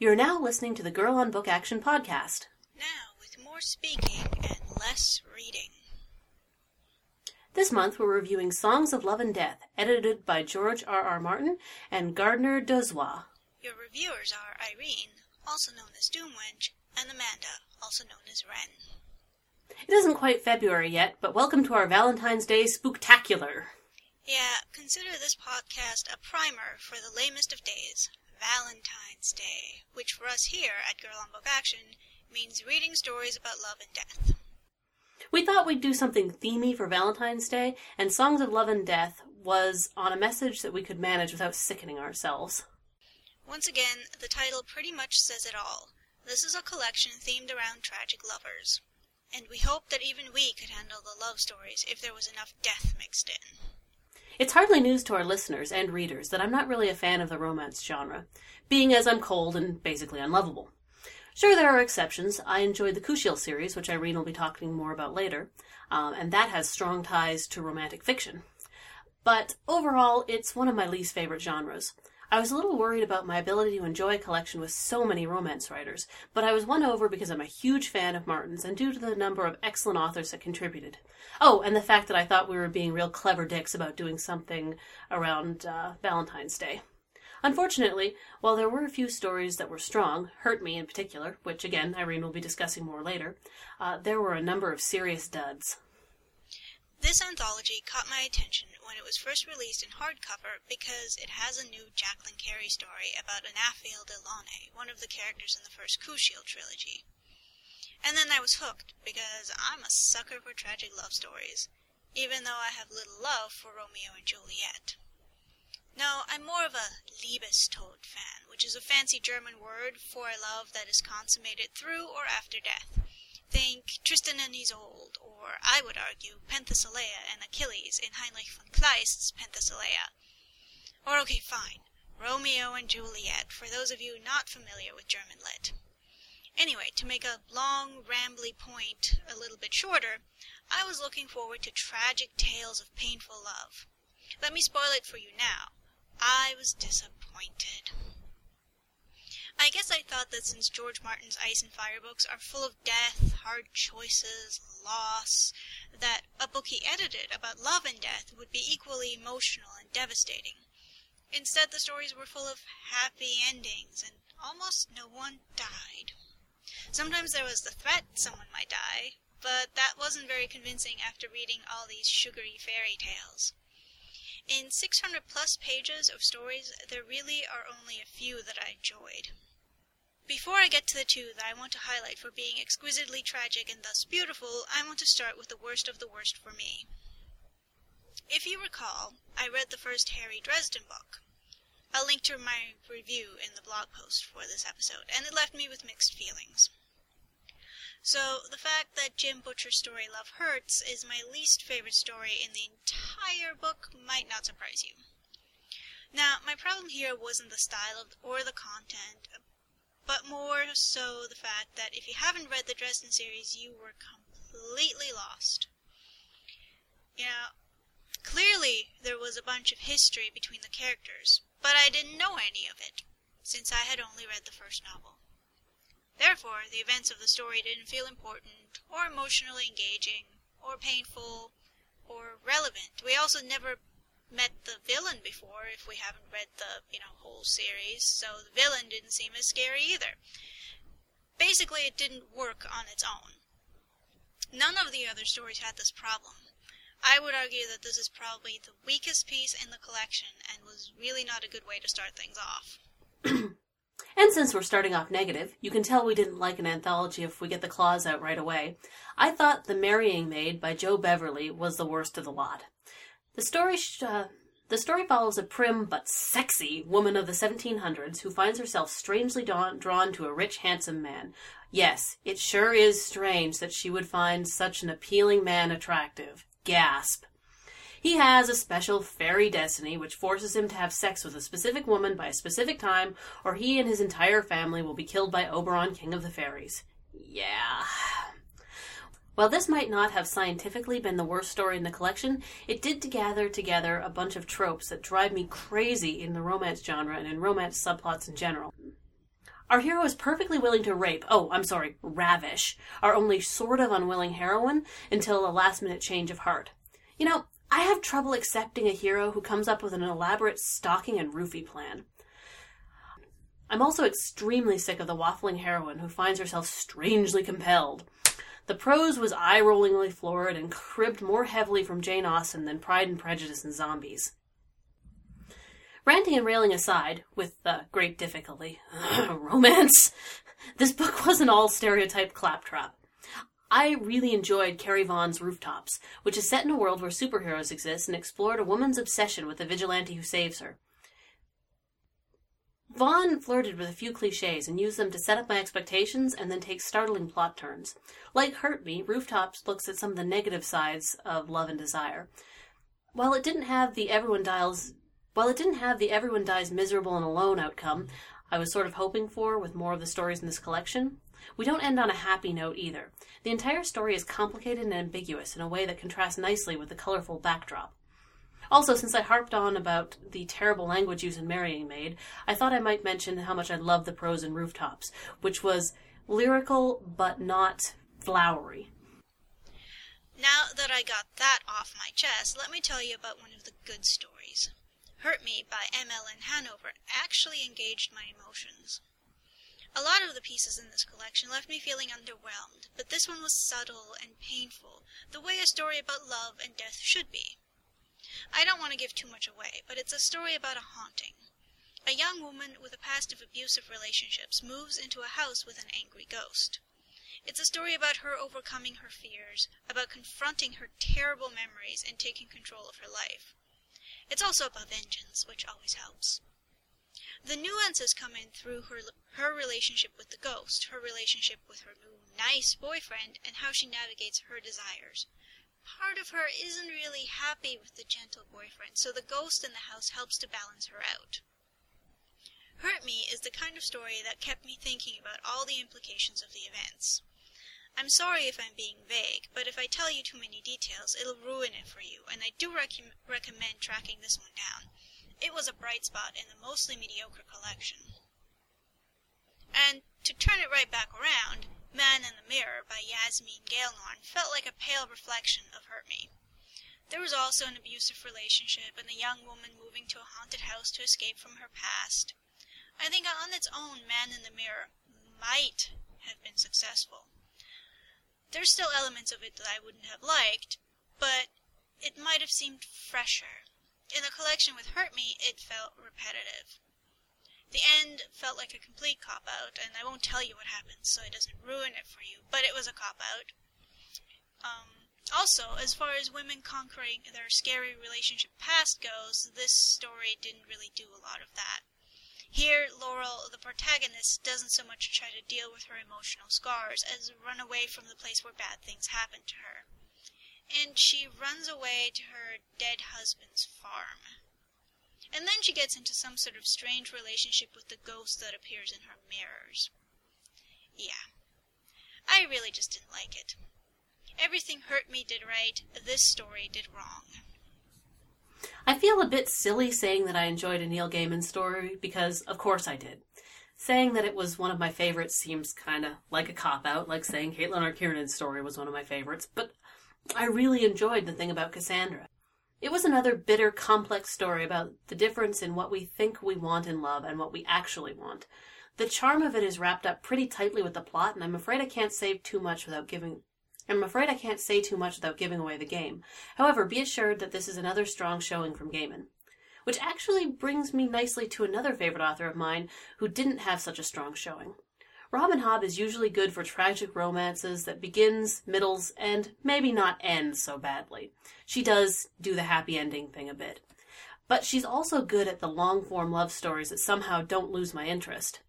You're now listening to the Girl on Book Action podcast. Now, with more speaking and less reading. This month we're reviewing Songs of Love and Death, edited by George R. R. Martin and Gardner Dozois. Your reviewers are Irene, also known as Doomwench, and Amanda, also known as Wren. It isn't quite February yet, but welcome to our Valentine's Day spooktacular. Yeah, consider this podcast a primer for the lamest of days, Valentine's Day, which for us here at Girl on Book Action means reading stories about love and death. We thought we'd do something themey for Valentine's Day, and Songs of Love and Death was on a message that we could manage without sickening ourselves. Once again, the title pretty much says it all. This is a collection themed around tragic lovers. And we hope that even we could handle the love stories if there was enough death mixed in. It's hardly news to our listeners and readers that I'm not really a fan of the romance genre, being as I'm cold and basically unlovable. Sure, there are exceptions. I enjoyed the Kushiel series, which Irene will be talking more about later, um, and that has strong ties to romantic fiction. But overall, it's one of my least favorite genres. I was a little worried about my ability to enjoy a collection with so many romance writers, but I was won over because I'm a huge fan of Martin's and due to the number of excellent authors that contributed. Oh, and the fact that I thought we were being real clever dicks about doing something around uh, Valentine's Day. Unfortunately, while there were a few stories that were strong, Hurt Me in particular, which again Irene will be discussing more later, uh, there were a number of serious duds. This anthology caught my attention when it was first released in hardcover because it has a new Jacqueline Carey story about Anafiel Delaunay, one of the characters in the first Kushiel trilogy. And then I was hooked because I'm a sucker for tragic love stories, even though I have little love for Romeo and Juliet. No, I'm more of a Liebestod fan, which is a fancy German word for a love that is consummated through or after death. Think Tristan and Isolde, or I would argue Penthesilea and Achilles in Heinrich von Kleist's Penthesilea. Or okay, fine, Romeo and Juliet, for those of you not familiar with German lit. Anyway, to make a long, rambly point a little bit shorter, I was looking forward to tragic tales of painful love. Let me spoil it for you now. I was disappointed. I guess I thought that since George Martin's Ice and Fire books are full of death, hard choices, loss, that a book he edited about love and death would be equally emotional and devastating. Instead, the stories were full of happy endings, and almost no one died. Sometimes there was the threat someone might die, but that wasn't very convincing after reading all these sugary fairy tales. In 600 plus pages of stories, there really are only a few that I enjoyed. Before I get to the two that I want to highlight for being exquisitely tragic and thus beautiful, I want to start with the worst of the worst for me. If you recall, I read the first Harry Dresden book. I'll link to my review in the blog post for this episode, and it left me with mixed feelings. So, the fact that Jim Butcher's story Love Hurts is my least favorite story in the entire book might not surprise you. Now, my problem here wasn't the style of, or the content, but more so the fact that if you haven't read the Dresden series, you were completely lost. You know, clearly there was a bunch of history between the characters, but I didn't know any of it, since I had only read the first novel. Therefore, the events of the story didn't feel important, or emotionally engaging, or painful, or relevant. We also never met the villain before if we haven't read the, you know, whole series, so the villain didn't seem as scary either. Basically, it didn't work on its own. None of the other stories had this problem. I would argue that this is probably the weakest piece in the collection and was really not a good way to start things off. and since we're starting off negative, you can tell we didn't like an anthology if we get the claws out right away. I thought The Marrying Maid by Jo Beverley was the worst of the lot. The story, sh- uh, the story follows a prim but sexy woman of the 1700s who finds herself strangely drawn, drawn to a rich, handsome man. Yes, it sure is strange that she would find such an appealing man attractive. Gasp. He has a special fairy destiny which forces him to have sex with a specific woman by a specific time, or he and his entire family will be killed by Oberon, King of the Fairies. Yeah. While this might not have scientifically been the worst story in the collection, it did gather together a bunch of tropes that drive me crazy in the romance genre and in romance subplots in general. Our hero is perfectly willing to rape, oh, I'm sorry, ravish, our only sort of unwilling heroine until a last minute change of heart. You know, I have trouble accepting a hero who comes up with an elaborate stalking and roofie plan. I'm also extremely sick of the waffling heroine who finds herself strangely compelled. The prose was eye rollingly florid and cribbed more heavily from Jane Austen than Pride and Prejudice and Zombies. Ranting and railing aside, with uh, great difficulty, romance, this book wasn't all stereotyped claptrap. I really enjoyed Carrie Vaughn's Rooftops, which is set in a world where superheroes exist and explored a woman's obsession with the vigilante who saves her. Vaughn flirted with a few cliches and used them to set up my expectations and then take startling plot turns. Like Hurt Me, Rooftops looks at some of the negative sides of love and desire. While it didn't have the everyone dies while it didn't have the everyone dies miserable and alone outcome I was sort of hoping for with more of the stories in this collection, we don't end on a happy note either. The entire story is complicated and ambiguous in a way that contrasts nicely with the colorful backdrop. Also, since I harped on about the terrible language use in Marrying Maid, I thought I might mention how much I love the prose in Rooftops, which was lyrical but not flowery. Now that I got that off my chest, let me tell you about one of the good stories. Hurt Me by M. L. N. Hanover actually engaged my emotions. A lot of the pieces in this collection left me feeling underwhelmed, but this one was subtle and painful, the way a story about love and death should be. I don't want to give too much away, but it's a story about a haunting. A young woman with a past of abusive relationships moves into a house with an angry ghost. It's a story about her overcoming her fears, about confronting her terrible memories and taking control of her life. It's also about vengeance, which always helps. The nuances come in through her her relationship with the ghost, her relationship with her new nice boyfriend, and how she navigates her desires part of her isn't really happy with the gentle boyfriend, so the ghost in the house helps to balance her out. Hurt Me is the kind of story that kept me thinking about all the implications of the events. I'm sorry if I'm being vague, but if I tell you too many details, it'll ruin it for you, and I do rec- recommend tracking this one down. It was a bright spot in the mostly mediocre collection. And to turn it right back around, Man in the Mirror by Yasmine Galenorn felt like a pale reflection of Hurt Me. There was also an abusive relationship and a young woman moving to a haunted house to escape from her past. I think on its own Man in the Mirror might have been successful. There's still elements of it that I wouldn't have liked, but it might have seemed fresher. In the collection with Hurt Me, it felt repetitive. The end felt like a complete cop out, and I won't tell you what happens so it doesn't ruin it for you, but it was a cop out. Um, also, as far as women conquering their scary relationship past goes, this story didn't really do a lot of that. Here, Laurel, the protagonist, doesn't so much try to deal with her emotional scars as run away from the place where bad things happened to her. And she runs away to her dead husband's farm. And then she gets into some sort of strange relationship with the ghost that appears in her mirrors. Yeah. I really just didn't like it. Everything Hurt Me did right, this story did wrong. I feel a bit silly saying that I enjoyed a Neil Gaiman story because, of course, I did. Saying that it was one of my favorites seems kind of like a cop out, like saying Caitlin R. Story was one of my favorites, but I really enjoyed the thing about Cassandra. It was another bitter, complex story about the difference in what we think we want in love and what we actually want. The charm of it is wrapped up pretty tightly with the plot, and I'm afraid I can't say too much without giving I'm afraid I can't say too much without giving away the game. However, be assured that this is another strong showing from Gaiman. Which actually brings me nicely to another favorite author of mine who didn't have such a strong showing. Robin Hobb is usually good for tragic romances that begins, middles, and maybe not ends so badly. She does do the happy ending thing a bit. But she's also good at the long form love stories that somehow don't lose my interest.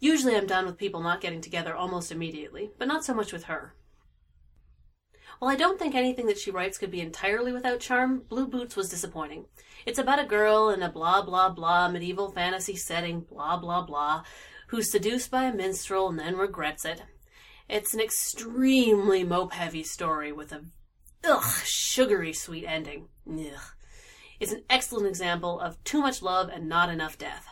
Usually I'm done with people not getting together almost immediately, but not so much with her. While I don't think anything that she writes could be entirely without charm, Blue Boots was disappointing. It's about a girl in a blah blah blah medieval fantasy setting, blah blah blah, who's seduced by a minstrel and then regrets it. It's an extremely mope heavy story with a ugh, sugary sweet ending. Ugh. It's an excellent example of too much love and not enough death.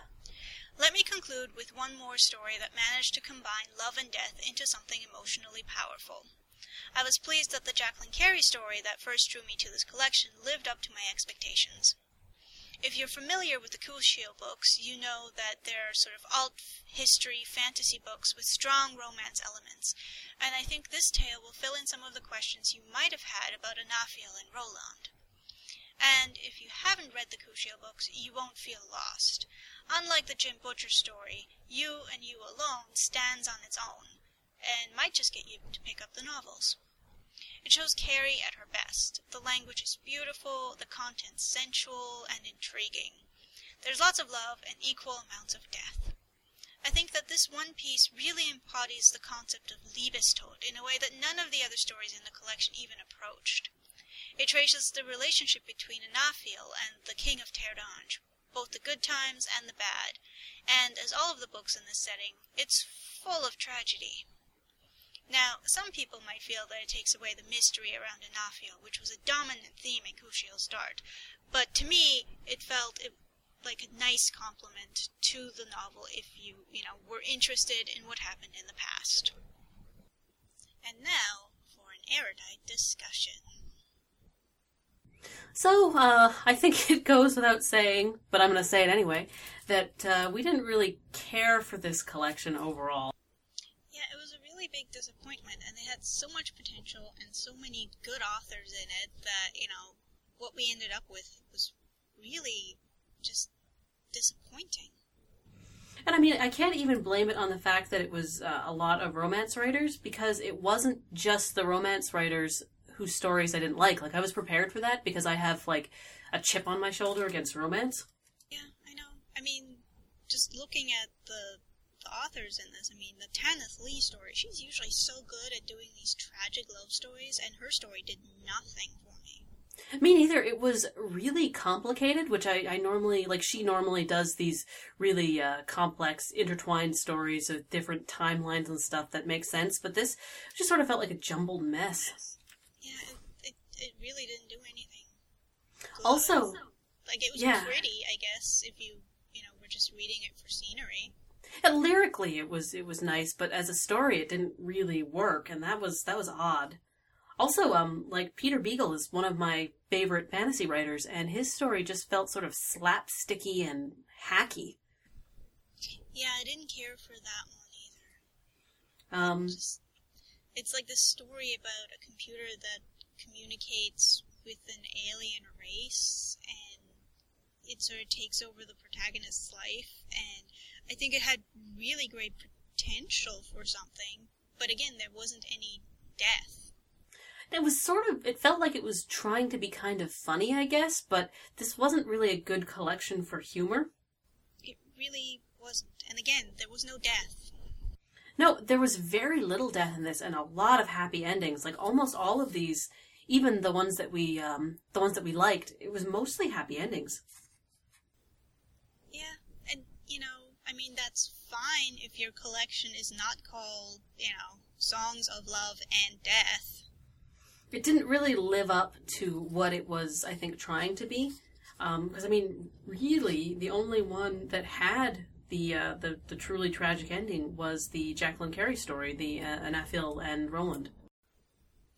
Let me conclude with one more story that managed to combine love and death into something emotionally powerful. I was pleased that the Jacqueline Carey story that first drew me to this collection lived up to my expectations. If you're familiar with the Kushiel books, you know that they're sort of alt history fantasy books with strong romance elements, and I think this tale will fill in some of the questions you might have had about Anafiel and Roland. And if you haven't read the Kushiel books, you won't feel lost. Unlike the Jim Butcher story, You and You Alone stands on its own, and might just get you to pick up the novels. It shows Carey at her best. The language is beautiful, the content sensual and intriguing. There's lots of love and equal amounts of death. I think that this one piece really embodies the concept of Liebestod in a way that none of the other stories in the collection even approached. It traces the relationship between Anafiel and the King of Terre d'Ange, both the good times and the bad, and as all of the books in this setting, it's full of tragedy. Now, some people might feel that it takes away the mystery around Anafiel, which was a dominant theme in Kushiel's Dart, but to me, it felt it, like a nice complement to the novel if you, you know, were interested in what happened in the past. And now for an erudite discussion. So, uh, I think it goes without saying, but I'm going to say it anyway, that uh, we didn't really care for this collection overall. Yeah, it was a really big disappointment, and they had so much potential and so many good authors in it that, you know, what we ended up with was really just disappointing. And I mean, I can't even blame it on the fact that it was uh, a lot of romance writers because it wasn't just the romance writers whose stories I didn't like. Like I was prepared for that because I have like a chip on my shoulder against romance. Yeah, I know. I mean, just looking at the, the authors in this, I mean, the Tanith Lee story, she's usually so good at doing these tragic love stories, and her story did nothing for me. Me neither. It was really complicated, which I, I normally like. She normally does these really uh, complex, intertwined stories of different timelines and stuff that make sense. But this just sort of felt like a jumbled mess. Yeah, it, it, it really didn't do anything. good. Also, like it was yeah. pretty, I guess, if you you know were just reading it for scenery. And lyrically, it was it was nice, but as a story, it didn't really work, and that was that was odd. Also, um, like Peter Beagle is one of my favorite fantasy writers, and his story just felt sort of slapsticky and hacky. Yeah, I didn't care for that one either. Um, Just it's like this story about a computer that communicates with an alien race and it sort of takes over the protagonist's life and I think it had really great potential for something, but again there wasn't any death. it was sort of it felt like it was trying to be kind of funny, I guess, but this wasn't really a good collection for humor. It really wasn't. And again, there was no death. No, there was very little death in this, and a lot of happy endings. Like almost all of these, even the ones that we, um, the ones that we liked, it was mostly happy endings. Yeah, and you know, I mean that's fine if your collection is not called, you know, Songs of Love and Death. It didn't really live up to what it was, I think, trying to be. Because I mean, really, the only one that had the uh, the the truly tragic ending was the Jacqueline Carey story, the uh, Anafiel and Roland.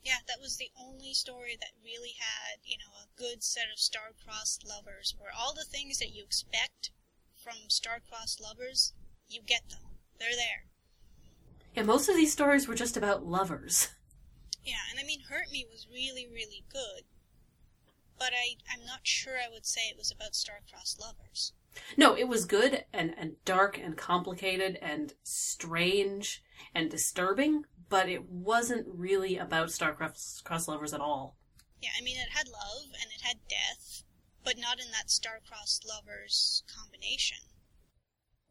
Yeah, that was the only story that really had, you know, a good set of star-crossed lovers, where all the things that you expect from star-crossed lovers, you get them. They're there. Yeah, most of these stories were just about lovers. Yeah, and I mean, Hurt Me was really, really good, but I, I'm not sure I would say it was about star-crossed lovers. No, it was good and, and dark and complicated and strange and disturbing, but it wasn't really about star-crossed lovers at all. Yeah, I mean, it had love and it had death, but not in that star-crossed lovers combination.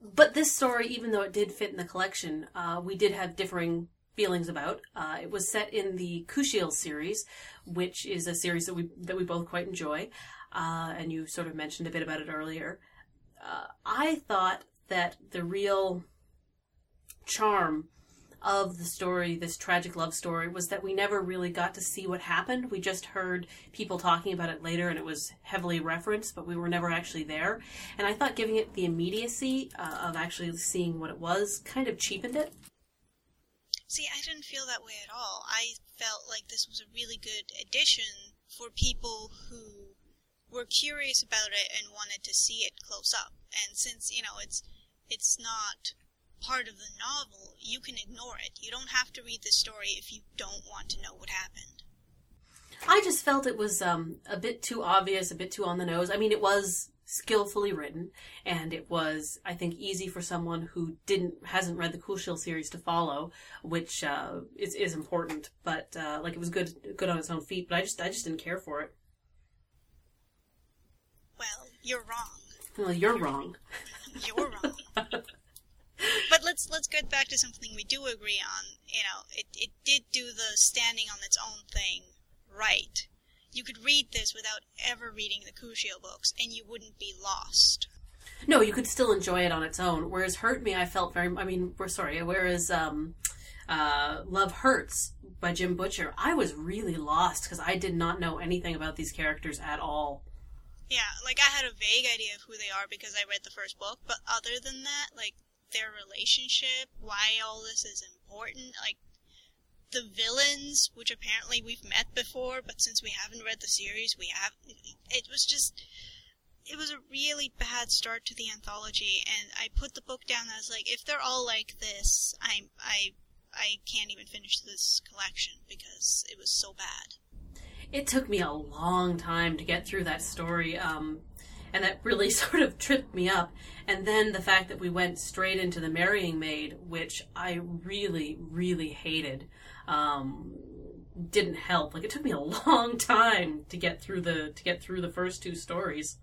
But this story, even though it did fit in the collection, uh, we did have differing feelings about. Uh, it was set in the Kushiel series, which is a series that we that we both quite enjoy, uh, and you sort of mentioned a bit about it earlier. Uh, I thought that the real charm of the story, this tragic love story, was that we never really got to see what happened. We just heard people talking about it later, and it was heavily referenced, but we were never actually there. And I thought giving it the immediacy uh, of actually seeing what it was kind of cheapened it. See, I didn't feel that way at all. I felt like this was a really good addition for people who were curious about it and wanted to see it close up. And since, you know, it's it's not part of the novel, you can ignore it. You don't have to read the story if you don't want to know what happened. I just felt it was um, a bit too obvious, a bit too on the nose. I mean, it was skillfully written, and it was, I think, easy for someone who didn't hasn't read the Kushiel series to follow, which uh, is is important. But uh, like, it was good good on its own feet. But I just I just didn't care for it. Well, you're wrong. Well, you're wrong. You're wrong. but let's let's get back to something we do agree on. You know, it it did do the standing on its own thing right you could read this without ever reading the Kushiel books, and you wouldn't be lost. No, you could still enjoy it on its own. Whereas Hurt Me, I felt very. I mean, we're sorry. Whereas um, uh, Love Hurts by Jim Butcher, I was really lost because I did not know anything about these characters at all. Yeah, like I had a vague idea of who they are because I read the first book, but other than that, like their relationship, why all this is important, like the villains, which apparently we've met before, but since we haven't read the series, we have. It was just. It was a really bad start to the anthology, and I put the book down. I was like, if they're all like this, I I I can't even finish this collection because it was so bad. It took me a long time to get through that story. Um, and that really sort of tripped me up. And then the fact that we went straight into the marrying maid, which I really, really hated um, didn't help. Like it took me a long time to get through the to get through the first two stories.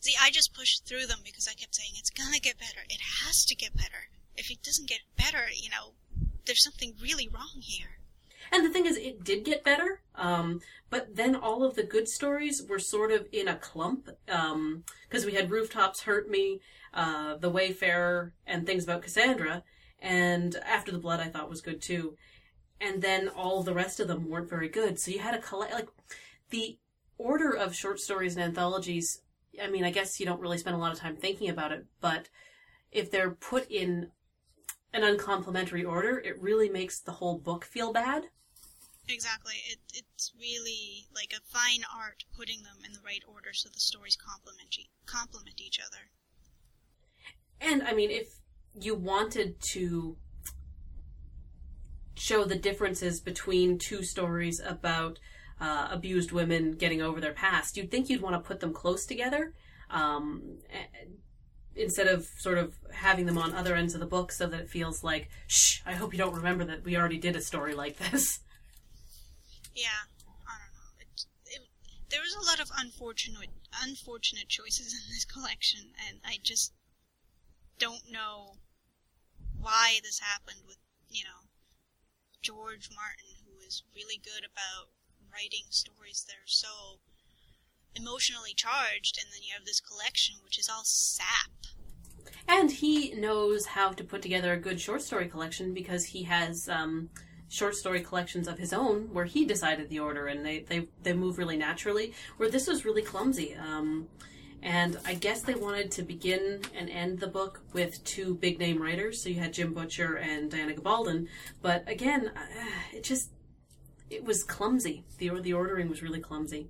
See, I just pushed through them because I kept saying it's gonna get better. It has to get better. If it doesn't get better, you know, there's something really wrong here. And the thing is, it did get better, um, but then all of the good stories were sort of in a clump because um, we had Rooftops Hurt Me, uh, The Wayfarer, and things about Cassandra. And After the Blood, I thought was good too and then all the rest of them weren't very good. So you had a collect like the order of short stories and anthologies. I mean, I guess you don't really spend a lot of time thinking about it, but if they're put in an uncomplimentary order, it really makes the whole book feel bad. Exactly. It, it's really like a fine art putting them in the right order so the stories complement complement each other. And I mean, if you wanted to show the differences between two stories about uh, abused women getting over their past. You'd think you'd want to put them close together um, instead of sort of having them on other ends of the book so that it feels like, shh, I hope you don't remember that we already did a story like this. Yeah, I don't know. There was a lot of unfortunate unfortunate choices in this collection, and I just don't know why this happened with, you know, George Martin, who is really good about writing stories that are so emotionally charged, and then you have this collection which is all sap. And he knows how to put together a good short story collection because he has um, short story collections of his own where he decided the order and they, they, they move really naturally. Where this was really clumsy. Um, and I guess they wanted to begin and end the book with two big name writers. So you had Jim Butcher and Diana Gabaldon. But again, uh, it just it was clumsy. The the ordering was really clumsy.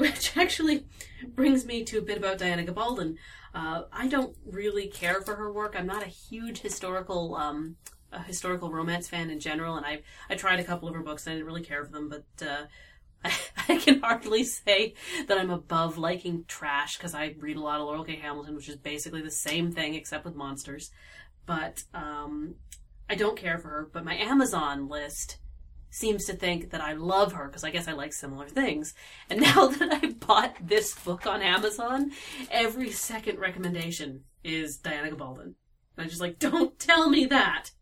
Which actually brings me to a bit about Diana Gabaldon. Uh, I don't really care for her work. I'm not a huge historical um, a historical romance fan in general, and I I tried a couple of her books. and I didn't really care for them, but uh, I, can hardly say that I'm above liking trash because I read a lot of Laurell K. Hamilton, which is basically the same thing except with monsters. But um, I don't care for her. But my Amazon list seems to think that I love her because I guess I like similar things. And now that I bought this book on Amazon, every second recommendation is Diana Gabaldon. And I'm just like, don't tell me that.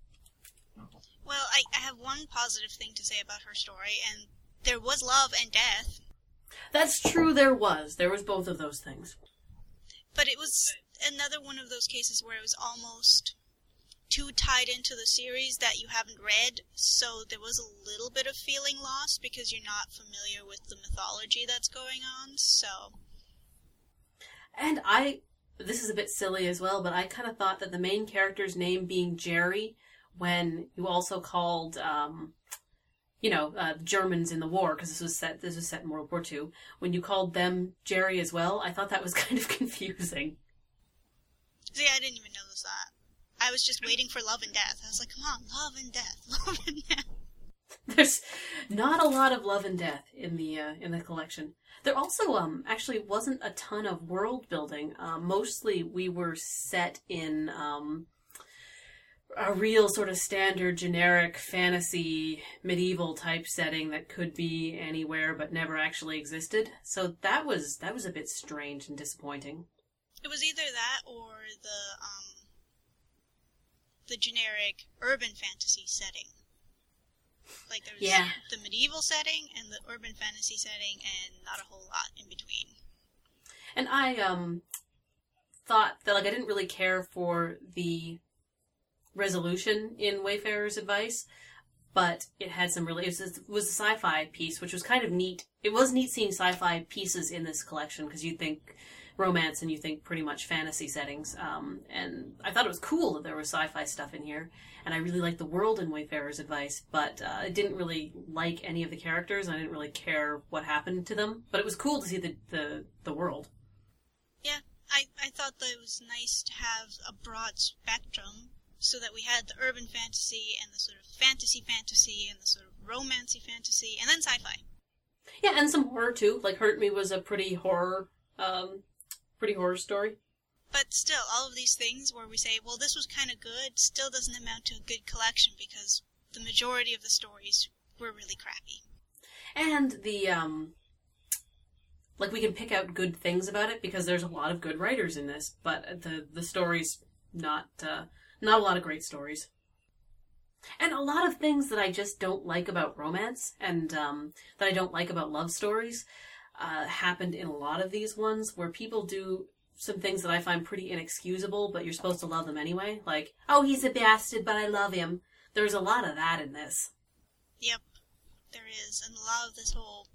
Well, I, I have one positive thing to say about her story, and there was love and death. That's true, there was. There was both of those things. But it was another one of those cases where it was almost too tied into the series that you haven't read, so there was a little bit of feeling lost because you're not familiar with the mythology that's going on. So, and I this is a bit silly as well, but I kind of thought that the main character's name being Jerry, when you also called, um, you know, uh, Germans in the war, because this was set this was set in World War II. When you called them Jerry as well, I thought that was kind of confusing. See, I didn't even notice that. I was just waiting for love and death. I was like, come on, love and death, love and death. There's not a lot of love and death in the uh, in the collection. There also um actually wasn't a ton of world building. Uh, mostly we were set in um, a real sort of standard generic fantasy medieval type setting that could be anywhere but never actually existed. So that was that was a bit strange and disappointing. It was either that or the um the generic urban fantasy setting. Like there's yeah. the medieval setting and the urban fantasy setting, and not a whole lot in between. And I um thought that like I didn't really care for the resolution in Wayfarer's Advice, but it had some really it was, it was a sci-fi piece, which was kind of neat. It was neat seeing sci-fi pieces in this collection because you'd think romance and you think pretty much fantasy settings. Um, and I thought it was cool that there was sci-fi stuff in here, and I really liked the world in Wayfarer's Advice, but uh, I didn't really like any of the characters. I didn't really care what happened to them, but it was cool to see the the, the world. Yeah, I, I thought that it was nice to have a broad spectrum so that we had the urban fantasy and the sort of fantasy fantasy and the sort of romancy fantasy and then sci-fi. Yeah, and some horror too. Like Hurt Me was a pretty horror um, pretty horror story. But still, all of these things where we say, well, this was kind of good, still doesn't amount to a good collection because the majority of the stories were really crappy. And the, um, like we can pick out good things about it because there's a lot of good writers in this, but the, the stories, not, uh, not a lot of great stories. And a lot of things that I just don't like about romance and, um, that I don't like about love stories uh, happened in a lot of these ones where people do some things that I find pretty inexcusable, but you're supposed to love them anyway. Like, oh, he's a bastard, but I love him. There's a lot of that in this. Yep, there is. And a lot of this whole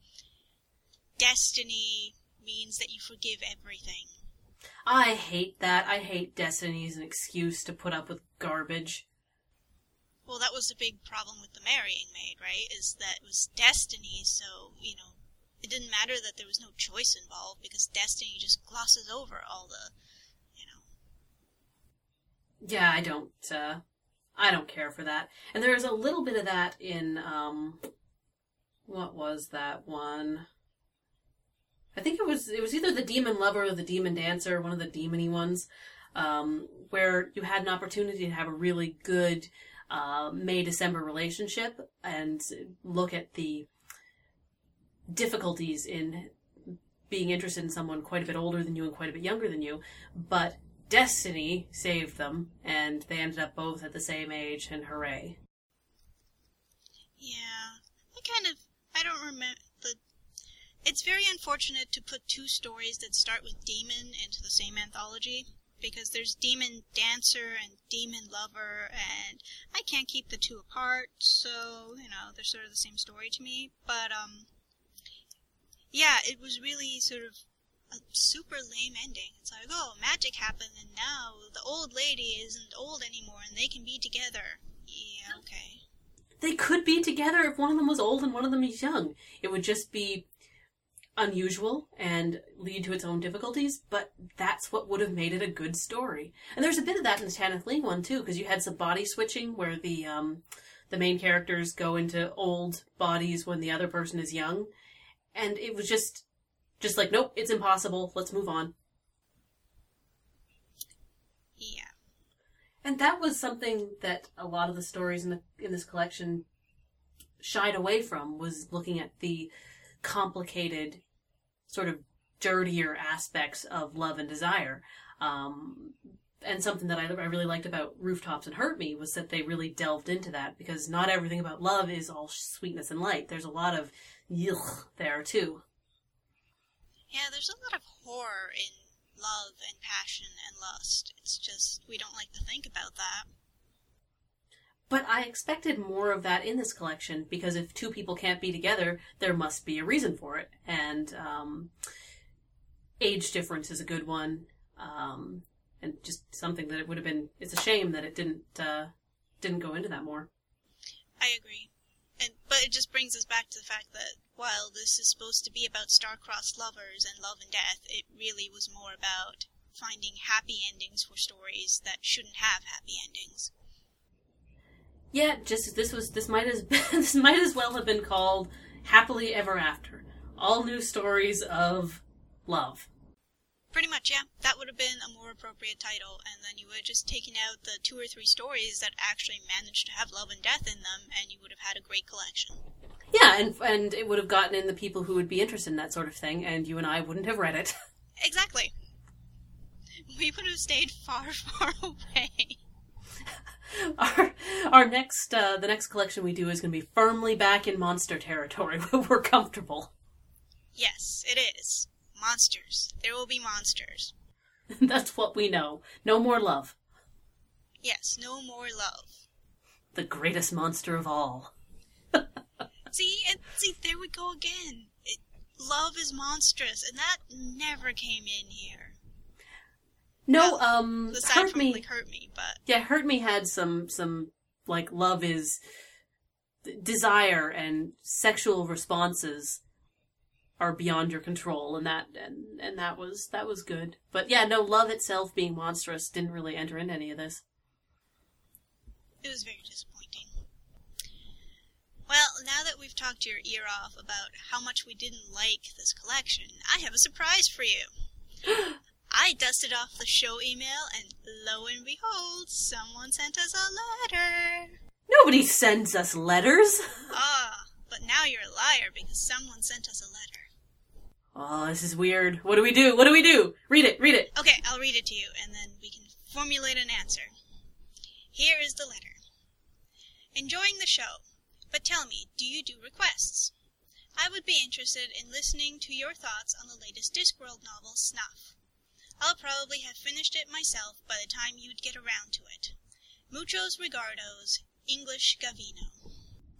destiny means that you forgive everything. I hate that. I hate destiny as an excuse to put up with garbage. Well, that was a big problem with the marrying maid, right? Is that it was destiny, so, you know, it didn't matter that there was no choice involved because destiny just glosses over all the, you know. Yeah, I don't. Uh, I don't care for that. And there's a little bit of that in um, what was that one? I think it was it was either the Demon Lover or the Demon Dancer, one of the demony ones, um, where you had an opportunity to have a really good uh, May December relationship and look at the difficulties in being interested in someone quite a bit older than you and quite a bit younger than you, but destiny saved them, and they ended up both at the same age, and hooray. Yeah, I kind of, I don't remember the. It's very unfortunate to put two stories that start with demon into the same anthology because there's demon dancer and demon lover, and I can't keep the two apart. So you know, they're sort of the same story to me. But um, yeah, it was really sort of a super lame ending. It's like, oh, magic happened, and now the old lady isn't old anymore, and they can be together. Yeah, okay. They could be together if one of them was old and one of them is young. It would just be unusual and lead to its own difficulties, but that's what would have made it a good story. And there's a bit of that in the Tanith Lee one too, because you had some body switching where the um, the main characters go into old bodies when the other person is young, and it was just just like nope it's impossible. Let's move on. Yeah. And that was something that a lot of the stories in the in this collection shied away from was looking at the complicated sort of dirtier aspects of love and desire. Um, and something that I, I, really liked about rooftops and hurt me was that they really delved into that because not everything about love is all sweetness and light. There's a lot of yuck there too. Yeah, there's a lot of horror in love and passion and lust. It's just we don't like to think about that. but I expected more of that in this collection because if two people can't be together, there must be a reason for it. And um, age difference is a good one, um, and just something that it would have been. It's a shame that it didn't uh, didn't go into that more. I agree. But it just brings us back to the fact that while this is supposed to be about star-crossed lovers and love and death, it really was more about finding happy endings for stories that shouldn't have happy endings. Yeah, just this was this might as this might as well have been called Happily Ever After. All new stories of love. Pretty much, yeah. That would have been a more appropriate title, and then you would have just taken out the two or three stories that actually managed to have love and death in them, and you would have had a great collection. Yeah, and and it would have gotten in the people who would be interested in that sort of thing, and you and I wouldn't have read it. Exactly. We would have stayed far, far away. our our next uh, the next collection we do is going to be firmly back in monster territory. Where we're comfortable. Yes, it is. Monsters. There will be monsters. That's what we know. No more love. Yes, no more love. The greatest monster of all. See, and see, there we go again. It, love is monstrous, and that never came in here. No, Well, um, Aside hurt from me. like hurt me, but Yeah, hurt me had some some like love is desire and sexual responses are beyond your control and that and and that was that was good. But yeah, no love itself being monstrous didn't really enter into any of this. it was very disappointing. Well, now that we've talked your ear off about how much we didn't like this collection, I have a surprise for you. I dusted off the show email, and lo and behold, someone sent us a letter. Nobody sends us letters. Ah, but now you're a liar because someone sent us a letter. Oh, this is weird. What do we do? What do we do? Read it. Read it. Okay, I'll read it to you, and then we can formulate an answer. Here is the letter. Enjoying the show, but tell me, do you do requests? I would be interested in listening to your thoughts on the latest Discworld novel, Snuff. I'll probably have finished it myself by the time you'd get around to it. Muchos regardos, English Gavino.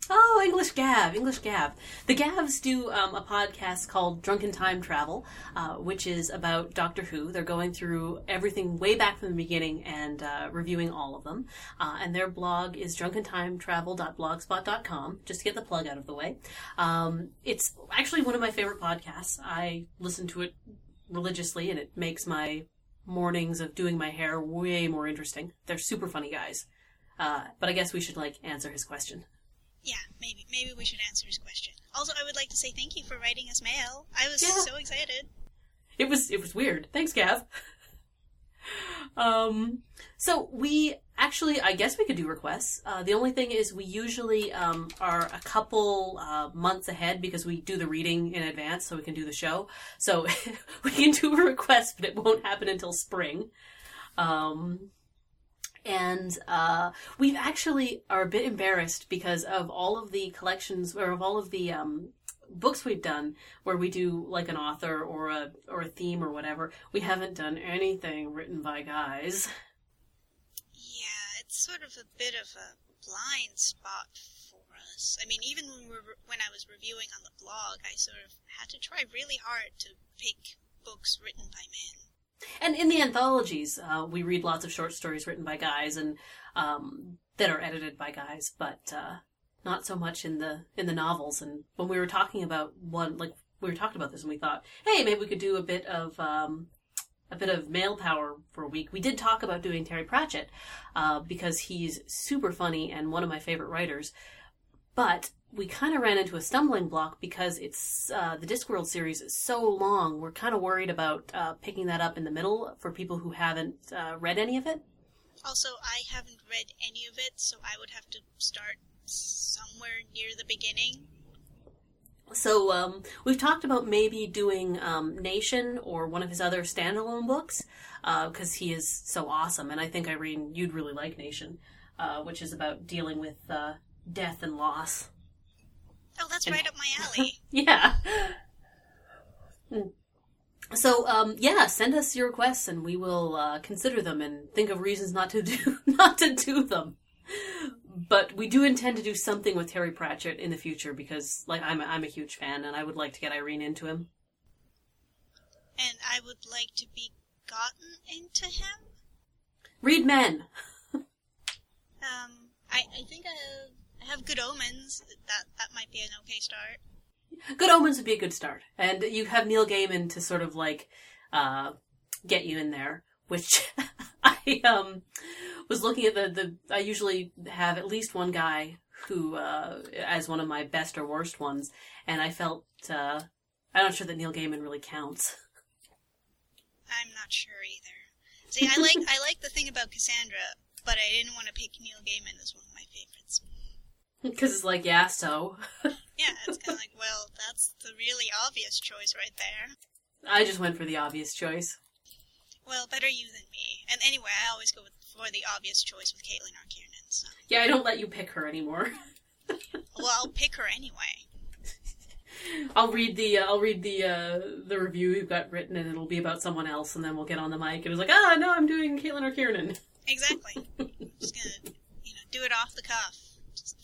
Oh, English Gav, English Gav. The Gavs do um, a podcast called Drunken Time Travel, uh, which is about Doctor Who. They're going through everything way back from the beginning and uh, reviewing all of them. Uh, and their blog is drunkentimetravel.blogspot.com, just to get the plug out of the way. Um, it's actually one of my favorite podcasts. I listen to it religiously, and it makes my mornings of doing my hair way more interesting. They're super funny guys. Uh, but I guess we should like answer his question. Yeah, maybe maybe we should answer his question. Also, I would like to say thank you for writing us mail. I was Yeah. so excited. It was it was weird. Thanks, Gav. um, so we actually, I guess we could do requests. Uh, the only thing is, we usually um, are a couple uh, months ahead because we do the reading in advance, so we can do the show. So we can do a request, but it won't happen until spring. Um, and uh, we actually are a bit embarrassed because of all of the collections or of all of the um, books we've done where we do like an author or a or a theme or whatever. We haven't done anything written by guys. Yeah, it's sort of a bit of a blind spot for us. I mean, even when we when I was reviewing on the blog, I sort of had to try really hard to pick books written by men. And in the anthologies, uh, we read lots of short stories written by guys and um, that are edited by guys, but uh, not so much in the in the novels. And when we were talking about one, like we were talking about this, and we thought, hey, maybe we could do a bit of um, a bit of male power for a week. We did talk about doing Terry Pratchett uh, because he's super funny and one of my favorite writers. But we kind of ran into a stumbling block because it's uh, the Discworld series is so long. We're kind of worried about uh, picking that up in the middle for people who haven't uh, read any of it. Also, I haven't read any of it, so I would have to start somewhere near the beginning. So um, we've talked about maybe doing um, Nation or one of his other standalone books because he is so awesome, and I think Irene, you'd really like Nation, uh, which is about dealing with uh, death and loss. Oh, that's right up my alley. Yeah. Hmm. So um, yeah, send us your requests and we will uh, consider them and think of reasons not to do not to do them. but we do intend to do something with Terry Pratchett in the future because, like, I'm a, I'm a huge fan, and I would like to get Irene into him. And I would like to be gotten into him. Read Men. Um, I, I think I have, good omens. That that might be an okay start. Good Omens would be a good start, and you have Neil Gaiman to sort of like uh, get you in there. Which I um was looking at the the. I usually have at least one guy who uh, as one of my best or worst ones, and I felt uh, I'm not sure that Neil Gaiman really counts. I'm not sure either. See, I like I like the thing about Cassandra, but I didn't want to pick Neil Gaiman as one of my favorites. Because it's like, yeah, so. Yeah, it's kind of like, well, that's the really obvious choice right there. I just went for the obvious choice. Well, better you than me. And anyway, I always go with, for the obvious choice with Caitlin R. Kiernan. So. Yeah, I don't let you pick her anymore. Well, I'll pick her anyway. I'll read the uh, I'll read the uh, the review you've got written, and it'll be about someone else, and then we'll get on the mic, and it's like, ah, no, I'm doing Caitlin R. Kiernan. Exactly. Just gonna, you know, do it off the cuff.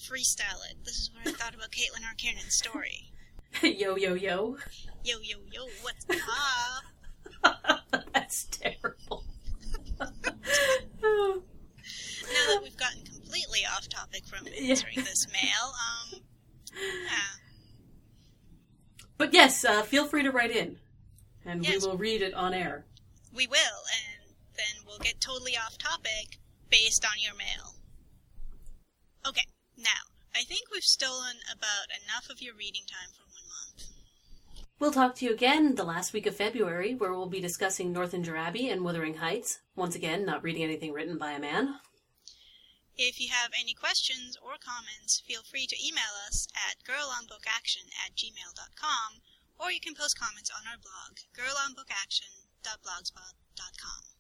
Freestyle it. This is what I thought about Caitlin R. Kiernan's story. yo, yo, yo. Yo, yo, yo, what's up? That's terrible. Now that we've gotten completely off topic from Yeah. answering this mail, um, yeah. but yes, uh, feel free to write in, and Yes. we will read it on air. We will, and then we'll get totally off topic based on your mail. Okay, now, I think we've stolen about enough of your reading time for one month. We'll talk to you again the last week of February, where we'll be discussing Northanger Abbey and Wuthering Heights. Once again, not reading anything written by a man. If you have any questions or comments, feel free to email us at girlonbookaction at gmail.com, or you can post comments on our blog, girlonbookaction.blogspot.com.